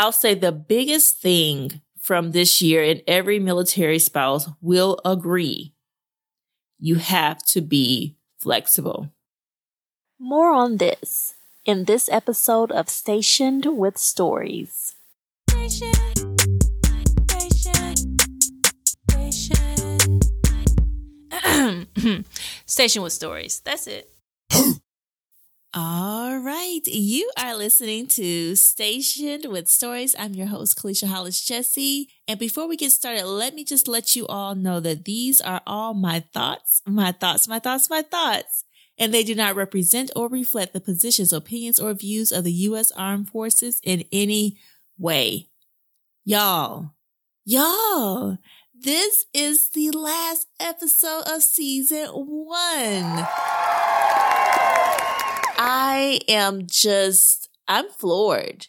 I'll say the biggest thing from this year, and every military spouse will agree, you have to be flexible. More on this in this episode of Stationed with Stories. Station, station, Station with Stories. That's it. All right. You are listening to Stationed with Stories. I'm your host, Kelicia Hollis Jessie. And before we get started, let me just let you all know that these are all my thoughts, my thoughts, my thoughts, my thoughts. And they do not represent or reflect the positions, opinions, or views of the U.S. Armed Forces in any way. Y'all, y'all, this is the last episode of season one. I am just, I'm floored.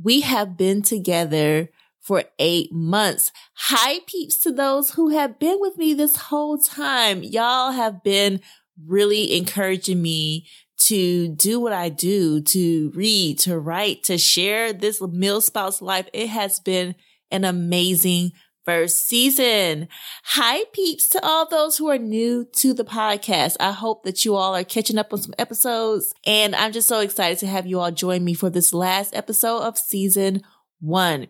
We have been together for eight months. Hi peeps to those who have been with me this whole time. Y'all have been really encouraging me to do what I do, to read, to write, to share this mil spouse life. It has been an amazing first season. Hi, peeps, to all those who are new to the podcast. I hope that you all are catching up on some episodes. And I'm just so excited to have you all join me for this last episode of season one.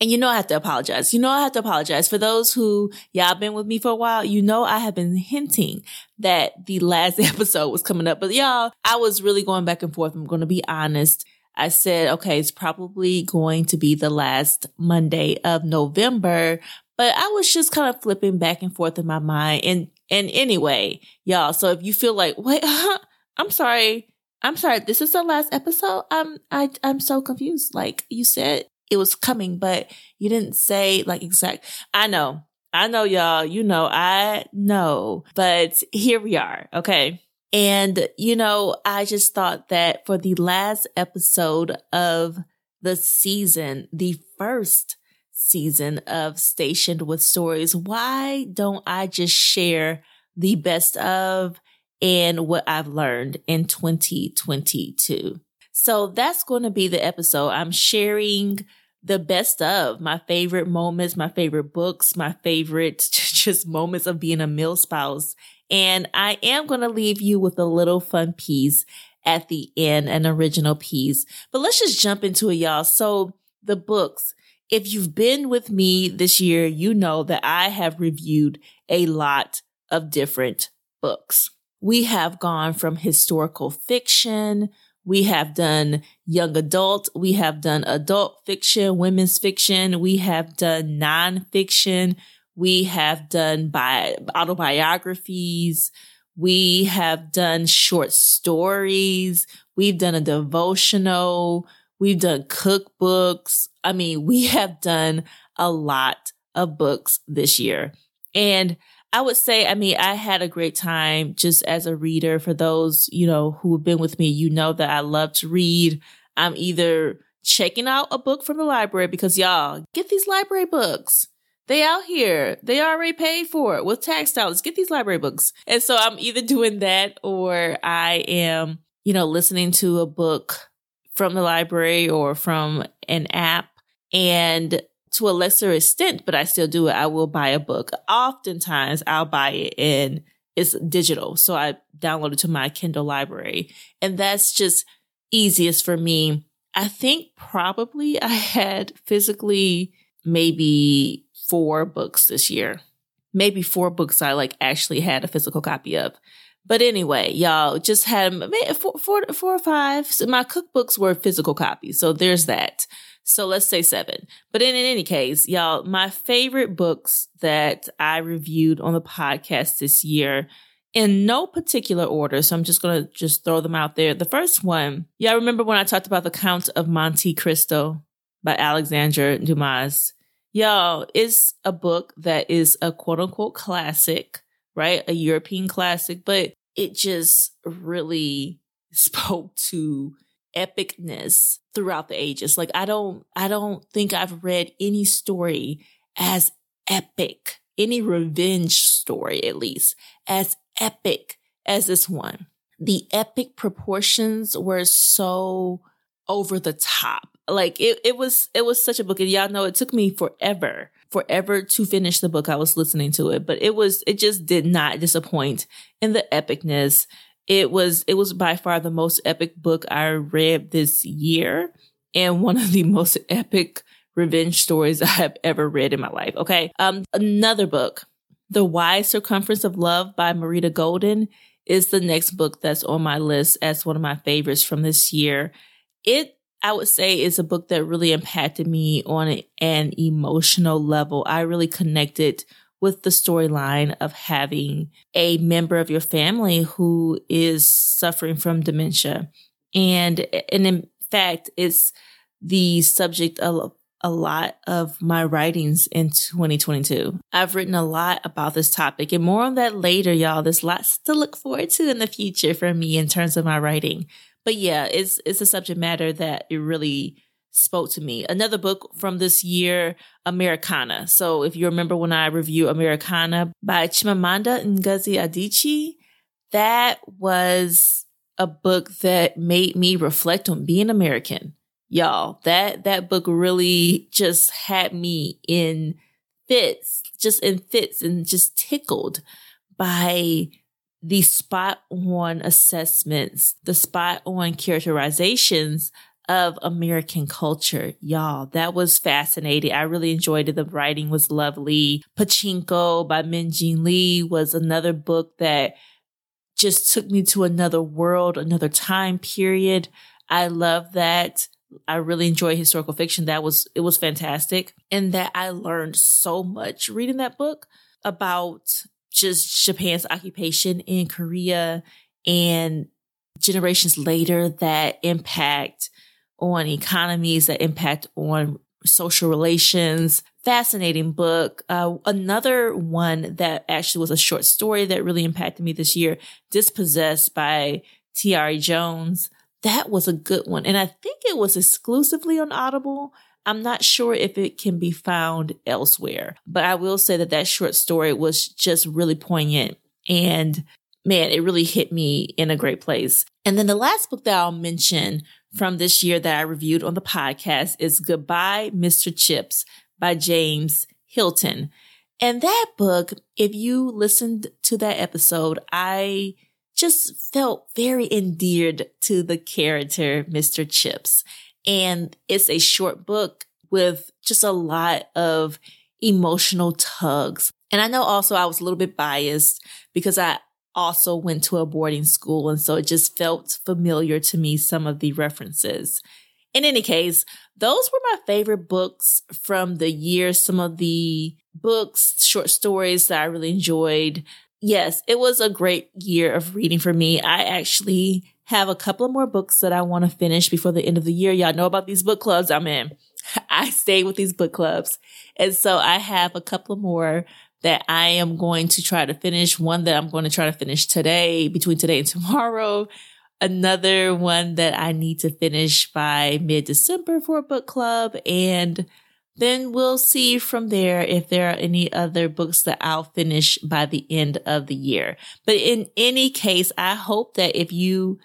And you know, I have to apologize. You know, I have to apologize for those who, y'all been with me for a while. You know, I have been hinting that the last episode was coming up, but y'all, I was really going back and forth. I'm going to be honest. I said, okay, it's probably going to be the last Monday of November, but I was just kind of flipping back and forth in my mind. And, and anyway, y'all, so if you feel like, wait, I'm sorry. I'm sorry. This is the last episode. I'm, I, I'm so confused. Like you said it was coming, but you didn't say like exact. I know. I know y'all, you know, I know, but here we are. Okay. And, you know, I just thought that for the last episode of the season, the first season of Stationed with Stories, why don't I just share the best of and what I've learned in 2022? So that's going to be the episode. I'm sharing the best of my favorite moments, my favorite books, my favorite just moments of being a MilSpouse and I am going to leave you with a little fun piece at the end, an original piece. But let's just jump into it, y'all. So the books, if you've been with me this year, you know that I have reviewed a lot of different books. We have gone from historical fiction. We have done young adult. We have done adult fiction, women's fiction. We have done nonfiction. We have done by autobiographies. We have done short stories. We've done a devotional. We've done cookbooks. I mean, we have done a lot of books this year. And I would say, I mean, I had a great time just as a reader. For those, you know, who have been with me, you know that I love to read. I'm either checking out a book from the library because y'all get these library books. They out here. They already paid for it with tax dollars. Get these library books. And so I'm either doing that or I am, you know, listening to a book from the library or from an app. And to a lesser extent, but I still do it. I will buy a book. Oftentimes I'll buy it and it's digital. So I download it to my Kindle library. And that's just easiest for me. I think probably I had physically maybe four books this year. Maybe four books I like actually had a physical copy of. But anyway, y'all just had four, four, four or five. So my cookbooks were physical copies. So there's that. So let's say seven. But in, in any case, y'all, my favorite books that I reviewed on the podcast this year in no particular order. So I'm just going to just throw them out there. The first one, y'all remember when I talked about the Count of Monte Cristo by Alexandre Dumas? Y'all, it's a book that is a quote unquote classic, right? A European classic, but it just really spoke to epicness throughout the ages. Like I don't, I don't think I've read any story as epic, any revenge story at least, as epic as this one. The epic proportions were so over the top. Like it, it was, it was such a book. And y'all know it took me forever, forever to finish the book. I was listening to it, but it was, it just did not disappoint in the epicness. It was, it was by far the most epic book I read this year and one of the most epic revenge stories I have ever read in my life. Okay. Um, another book, The Wide Circumference of Love by Marita Golden is the next book that's on my list as one of my favorites from this year. It, I would say, is a book that really impacted me on an emotional level. I really connected with the storyline of having a member of your family who is suffering from dementia. And, and in fact, it's the subject of a lot of my writings in 2022. I've written a lot about this topic and more on that later, y'all. There's lots to look forward to in the future for me in terms of my writing. But yeah, it's it's a subject matter that it really spoke to me. Another book from this year, Americanah. So if you remember when I review Americanah by Chimamanda Ngozi Adichie, that was a book that made me reflect on being American y'all that that book really just had me in fits just in fits and just tickled by the spot on assessments the spot on characterizations of American culture. Y'all, that was fascinating. I really enjoyed it. The writing was lovely. Pachinko by Min Jin Lee was another book that just took me to another world, another time period. I love that I really enjoy historical fiction. That was, it was fantastic. And that I learned so much reading that book about just Japan's occupation in Korea and generations later that impact on economies, that impact on social relations. Fascinating book. Uh, another one that actually was a short story that really impacted me this year, Dispossessed by Tayari Jones that was a good one. And I think it was exclusively on Audible. I'm not sure if it can be found elsewhere, but I will say that that short story was just really poignant and man, it really hit me in a great place. And then the last book that I'll mention from this year that I reviewed on the podcast is Goodbye, Mr. Chips by James Hilton. And that book, if you listened to that episode, I just felt very endeared to the character, Mr. Chips. And it's a short book with just a lot of emotional tugs. And I know also I was a little bit biased because I also went to a boarding school. And so it just felt familiar to me, some of the references. In any case, those were my favorite books from the year. Some of the books, short stories that I really enjoyed yes, it was a great year of reading for me. I actually have a couple of more books that I want to finish before the end of the year. Y'all know about these book clubs I'm in. I stay with these book clubs. And so I have a couple more that I am going to try to finish. One that I'm going to try to finish today, between today and tomorrow. Another one that I need to finish by mid December for a book club. And then we'll see from there if there are any other books that I'll finish by the end of the year. But in any case, I hope that if you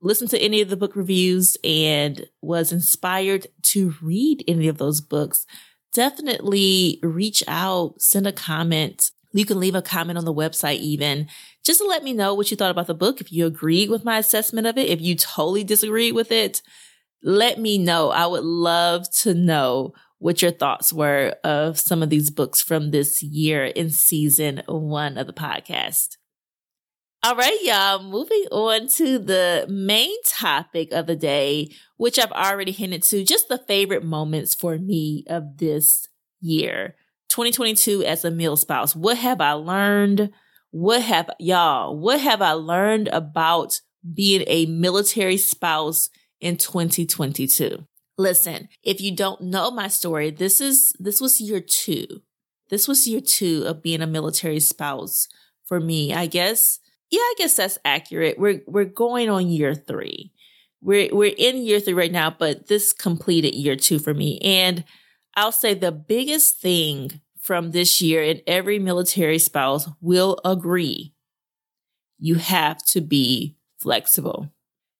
listen to any of the book reviews and was inspired to read any of those books, definitely reach out, send a comment. You can leave a comment on the website even just to let me know what you thought about the book. If you agreed with my assessment of it, if you totally disagreed with it, let me know. I would love to know what your thoughts were of some of these books from this year in season one of the podcast. All right, y'all, moving on to the main topic of the day, which I've already hinted to, just the favorite moments for me of this year. 2022 as a mil spouse. What have I learned? What have y'all, what have I learned about being a military spouse in 2022? Listen, if you don't know my story, this is, this was year two. This was year two of being a military spouse for me. I guess, yeah, I guess that's accurate. We're, we're going on year three. We're, we're in year three right now, but this completed year two for me. And I'll say the biggest thing from this year, and every military spouse will agree, you have to be flexible.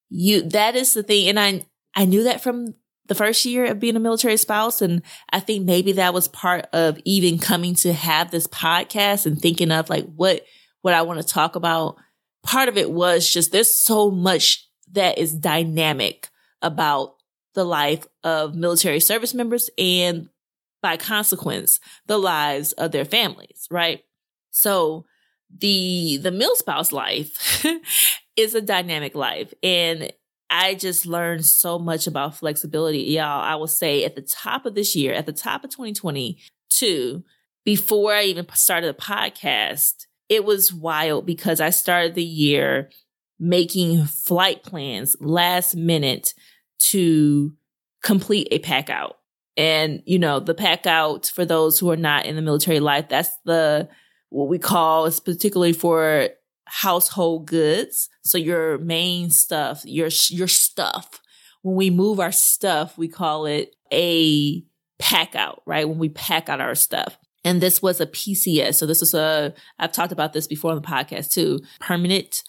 You, that is the thing. And I, I knew that from the first year of being a military spouse. And I think maybe that was part of even coming to have this podcast and thinking of like what, what I want to talk about. Part of it was just there's so much that is dynamic about the life of military service members and by consequence, the lives of their families, right? So the, the mil spouse life is a dynamic life. And I just learned so much about flexibility. Y'all, I will say at the top of this year, at the top of 2022, before I even started the podcast, it was wild because I started the year making flight plans last minute to complete a pack out. And, you know, the pack out for those who are not in the military life, that's the, what we call is particularly for household goods. So your main stuff, your, your stuff. When we move our stuff, we call it a pack out, right? When we pack out our stuff. And this was a PCS. So this was a, I've talked about this before on the podcast too, permanent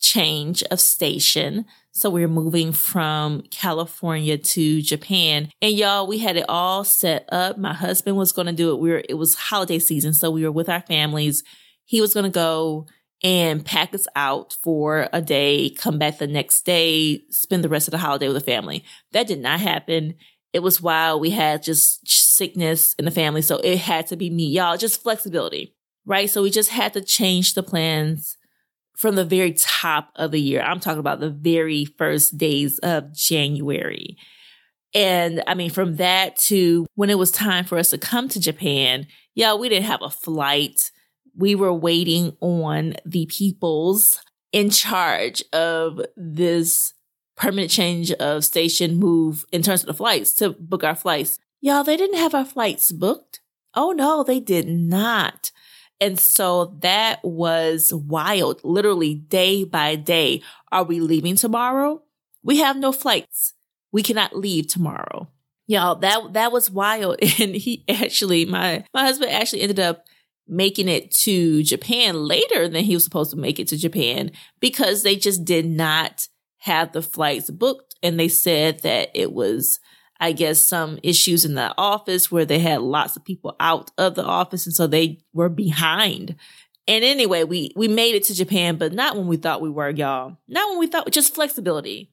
change of station. So we are moving from California to Japan. And y'all, we had it all set up. My husband was going to do it. We were, it was holiday season. So we were with our families. He was going to go and pack us out for a day, come back the next day, spend the rest of the holiday with the family. That did not happen. It was while we had just sickness in the family. So it had to be me, y'all, just flexibility, right? So we just had to change the plans from the very top of the year. I'm talking about the very first days of January. And I mean, from that to when it was time for us to come to Japan, yeah, we didn't have a flight. We were waiting on the peoples in charge of this permanent change of station move in terms of the flights to book our flights. Y'all, they didn't have our flights booked. Oh no, they did not. And so that was wild, literally day by day. Are we leaving tomorrow? We have no flights. We cannot leave tomorrow. Y'all, that, that was wild. And he actually, my, my husband actually ended up making it to Japan later than he was supposed to make it to Japan because they just did not have the flights booked. And they said that it was I guess, some issues in the office where they had lots of people out of the office. And so they were behind. And anyway, we, we made it to Japan, but not when we thought we were, y'all. Not when we thought, just flexibility.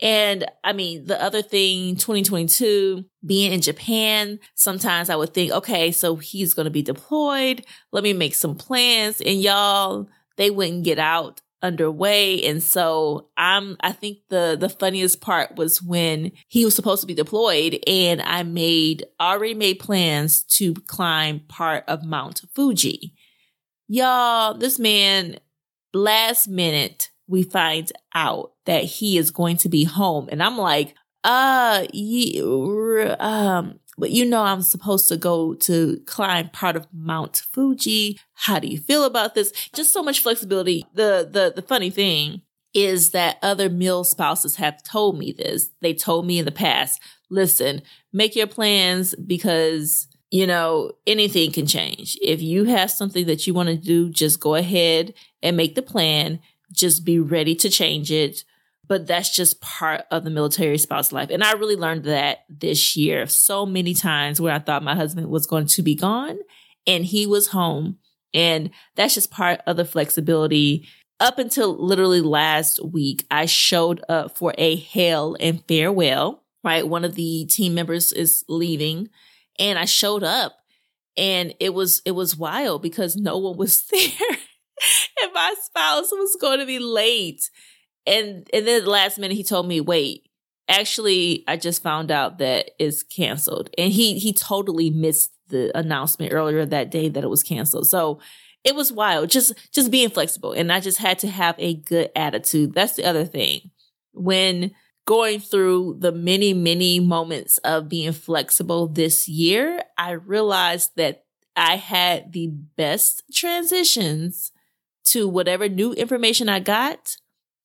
And I mean, the other thing, 2022, being in Japan, sometimes I would think, okay, so he's going to be deployed. Let me make some plans. And y'all, they wouldn't get out underway. And so I'm, I think the, the funniest part was when he was supposed to be deployed and I made, already made plans to climb part of Mount Fuji. Y'all, this man, last minute, we find out that he is going to be home. And I'm like, uh, yeah, um, but you know, I'm supposed to go to climb part of Mount Fuji. How do you feel about this? Just so much flexibility. The, the, the funny thing is that other mil spouses have told me this. They told me in the past, listen, make your plans because, you know, anything can change. If you have something that you want to do, just go ahead and make the plan. Just be ready to change it but that's just part of the military spouse life. And I really learned that this year so many times where I thought my husband was going to be gone and he was home. And that's just part of the flexibility. Up until literally last week, I showed up for a hail and farewell, right? One of the team members is leaving and I showed up and it was, it was wild because no one was there and my spouse was going to be late and and then the last minute he told me, wait, actually I just found out that it's canceled. And he he totally missed the announcement earlier that day that it was canceled. So it was wild. Just just being flexible. And I just had to have a good attitude. That's the other thing. When going through the many, many moments of being flexible this year, I realized that I had the best transitions to whatever new information I got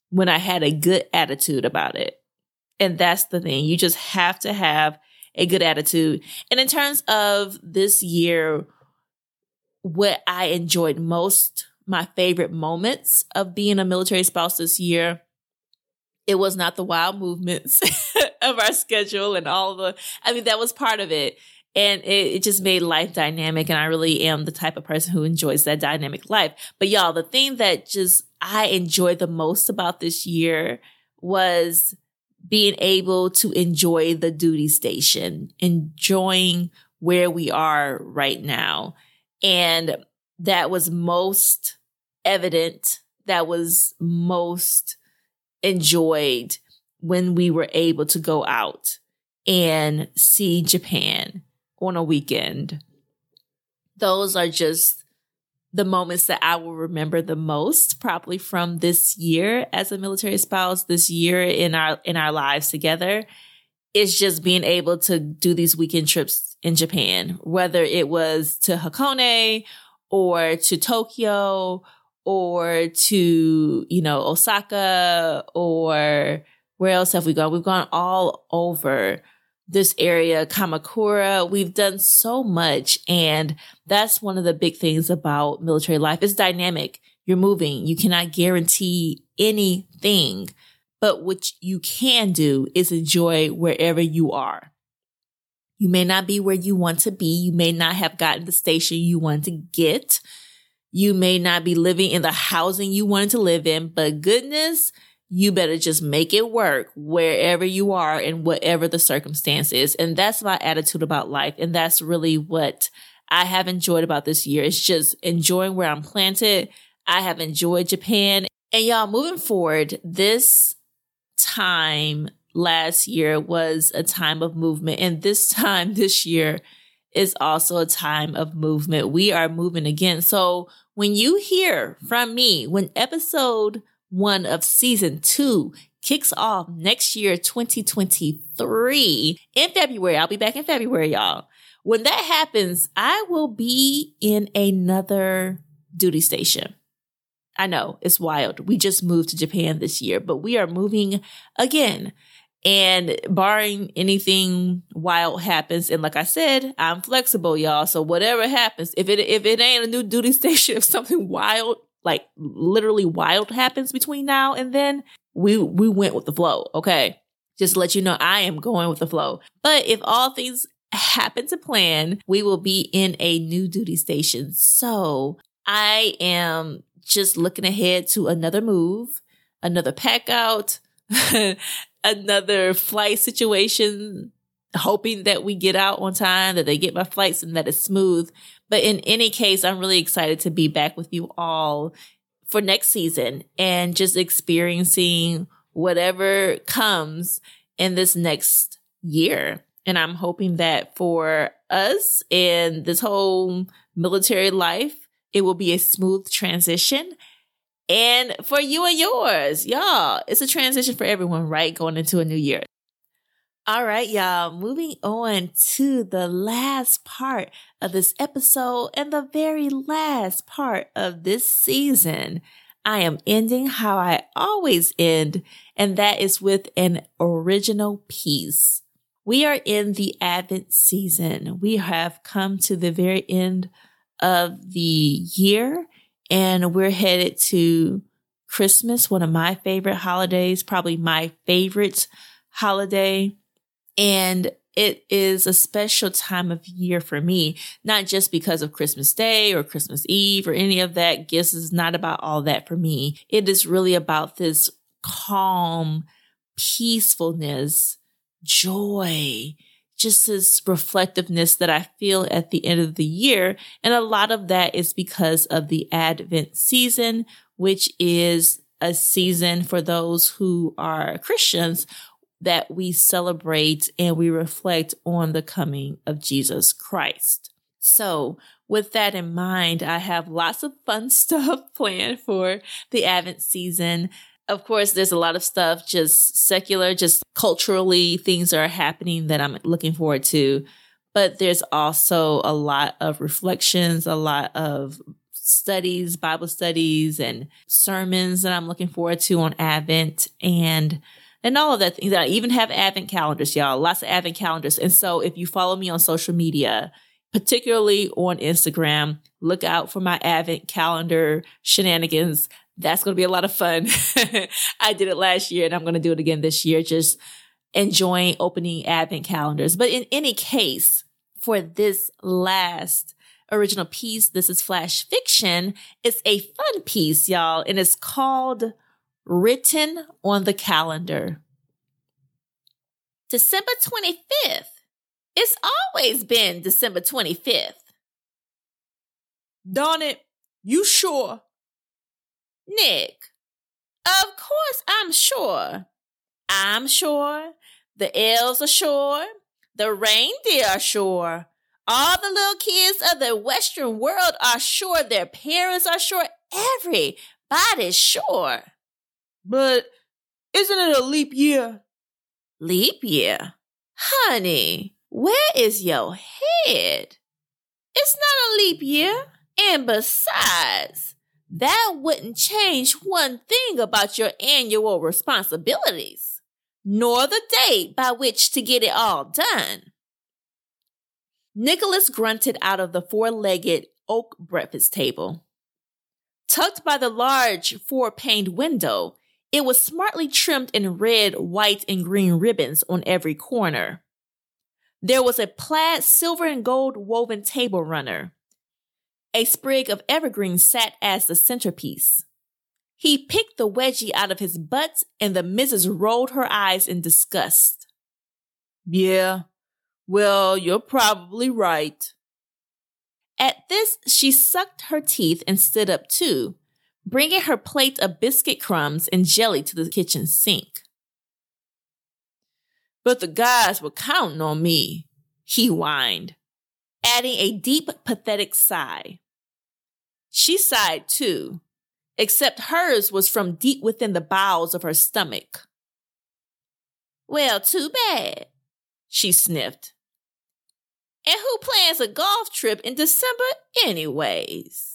when I had a good attitude about it. And that's the thing. You just have to have a good attitude. And in terms of this year, what I enjoyed most, my favorite moments of being a military spouse this year, it was not the wild movements. of our schedule and all the, I mean, that was part of it. And it, it just made life dynamic. And I really am the type of person who enjoys that dynamic life. But y'all, the thing that just I enjoyed the most about this year was being able to enjoy the duty station, enjoying where we are right now. And that was most evident, that was most enjoyed when we were able to go out and see Japan on a weekend. Those are just the moments that I will remember the most probably from this year as a military spouse, this year in our in our lives together is just being able to do these weekend trips in Japan, whether it was to Hakone or to Tokyo or to, you know, Osaka or where else have we gone? We've gone all over this area, Kamakura. We've done so much. And that's one of the big things about military life. It's dynamic. You're moving. You cannot guarantee anything. But what you can do is enjoy wherever you are. You may not be where you want to be. You may not have gotten the station you want to get. You may not be living in the housing you wanted to live in, but goodness, you better just make it work wherever you are and whatever the circumstance is. And that's my attitude about life. And that's really what I have enjoyed about this year. It's just enjoying where I'm planted. I have enjoyed Japan. And y'all, moving forward, this time last year was a time of movement. And this time this year is also a time of movement. We are moving again. So when you hear from me, when episode one of season two kicks off next year, 2023 in February. I'll be back in February, y'all. When that happens, I will be in another duty station. I know it's wild. We just moved to Japan this year, but we are moving again. And barring anything wild happens, and like I said, I'm flexible, y'all. So whatever happens, if it if it ain't a new duty station, if something wild like literally wild happens between now and then, we we went with the flow. Okay. Just let you know I am going with the flow. But if all things happen to plan, we will be in a new duty station. So I am just looking ahead to another move, another pack out, another flight situation, hoping that we get out on time, that they get my flights and that it's smooth. But in any case, I'm really excited to be back with you all for next season and just experiencing whatever comes in this next year. And I'm hoping that for us in this whole military life, it will be a smooth transition. And for you and yours, y'all, it's a transition for everyone, right? Going into a new year. All right, y'all, moving on to the last part of this episode and the very last part of this season. I am ending how I always end, and that is with an original piece. We are in the Advent season. We have come to the very end of the year, and we're headed to Christmas, one of my favorite holidays, probably my favorite holiday. And it is a special time of year for me, not just because of Christmas Day or Christmas Eve or any of that. Gifts is not about all that for me. It is really about this calm, peacefulness, joy, just this reflectiveness that I feel at the end of the year. And a lot of that is because of the Advent season, which is a season for those who are Christians that we celebrate and we reflect on the coming of Jesus Christ. So, with that in mind, I have lots of fun stuff planned for the Advent season. Of course, there's a lot of stuff just secular, just culturally, things are happening that I'm looking forward to. But there's also a lot of reflections, a lot of studies, Bible studies, and sermons that I'm looking forward to on Advent. And and all of that. Things. I even have advent calendars, y'all. Lots of advent calendars. And so if you follow me on social media, particularly on Instagram, look out for my advent calendar shenanigans. That's going to be a lot of fun. I did it last year and I'm going to do it again this year. Just enjoying opening advent calendars. But in any case, for this last original piece, this is Flash Fiction. It's a fun piece, y'all, and it's called Written on the Calendar. December 25th. It's always been December 25th. Darn it, you sure? Nick, of course I'm sure. I'm sure. The elves are sure. The reindeer are sure. All the little kids of the Western world are sure. Their parents are sure. Everybody's sure. But isn't it a leap year? Leap year? Honey, where is your head? It's not a leap year. And besides, that wouldn't change one thing about your annual responsibilities, nor the date by which to get it all done. Nicholas grunted out of the four legged oak breakfast table. Tucked by the large four paned window, it was smartly trimmed in red, white, and green ribbons on every corner. There was a plaid silver and gold woven table runner. A sprig of evergreen sat as the centerpiece. He picked the wedgie out of his butt, and the missus rolled her eyes in disgust. Yeah, well, you're probably right. At this, she sucked her teeth and stood up too, bringing her plate of biscuit crumbs and jelly to the kitchen sink. But the guys were counting on me, he whined, adding a deep, pathetic sigh. She sighed too, except hers was from deep within the bowels of her stomach. Well, too bad, she sniffed. And who plans a golf trip in December, anyways?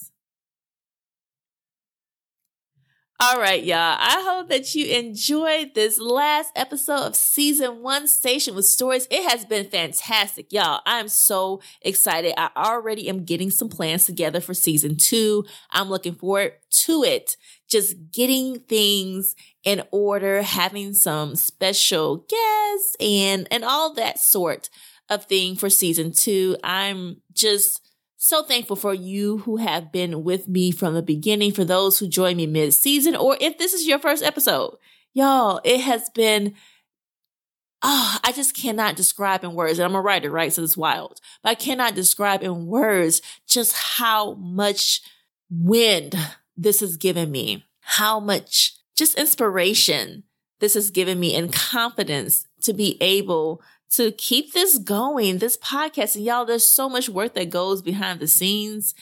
All right, y'all. I hope that you enjoyed this last episode of season one Station with Stories. It has been fantastic, y'all. I'm so excited. I already am getting some plans together for season two. I'm looking forward to it. Just getting things in order, having some special guests and, and all that sort of thing for season two. I'm just so thankful for you who have been with me from the beginning, for those who joined me mid season, or if this is your first episode. Y'all, it has been, oh, I just cannot describe in words. And I'm a writer, right? So it's wild, but I cannot describe in words just how much wind this has given me, how much just inspiration this has given me and confidence to be able to keep this going, this podcast. And y'all, there's so much work that goes behind the scenes.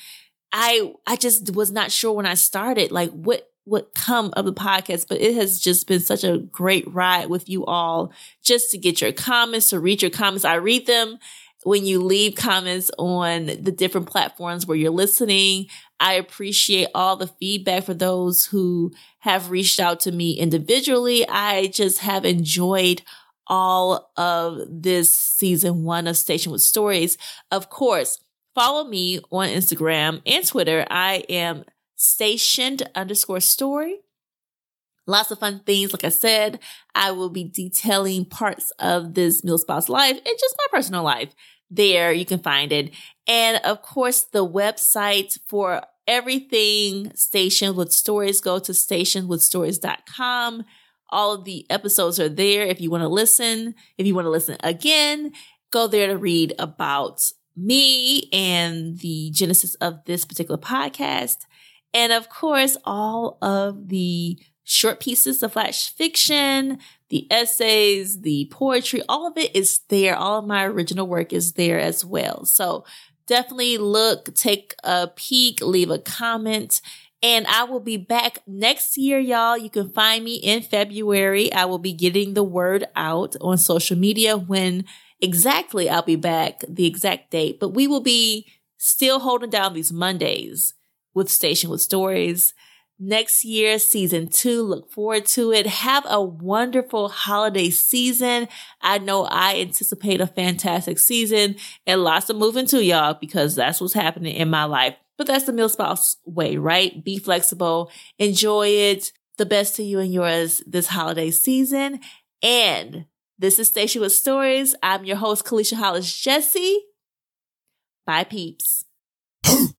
I, I just was not sure when I started, like what, what come of the podcast, but it has just been such a great ride with you all just to get your comments, to read your comments. I read them when you leave comments on the different platforms where you're listening. I appreciate all the feedback for those who have reached out to me individually. I just have enjoyed all of this season one of Station with Stories. Of course, follow me on Instagram and Twitter. I am stationed underscore story. Lots of fun things. Like I said, I will be detailing parts of this MilSpouse life and just my personal life. There you can find it. And of course, the website for everything Station with Stories, go to stationwithstories.com. All of the episodes are there if you want to listen. If you want to listen again, go there to read about me and the genesis of this particular podcast. And of course, all of the short pieces of flash fiction, the essays, the poetry, all of it is there. All of my original work is there as well. So definitely look, take a peek, leave a comment, and I will be back next year, y'all. You can find me in February. I will be getting the word out on social media when exactly I'll be back, the exact date. But we will be still holding down these Mondays with Station with Stories. Next year, season two, look forward to it. Have a wonderful holiday season. I know I anticipate a fantastic season and lots of moving to y'all because that's what's happening in my life. But that's the mil spouse way, right? Be flexible, enjoy it, the best to you and yours this holiday season. And This is Station with Stories. I'm your host, Kelicia Hollis Jessie. Bye, peeps.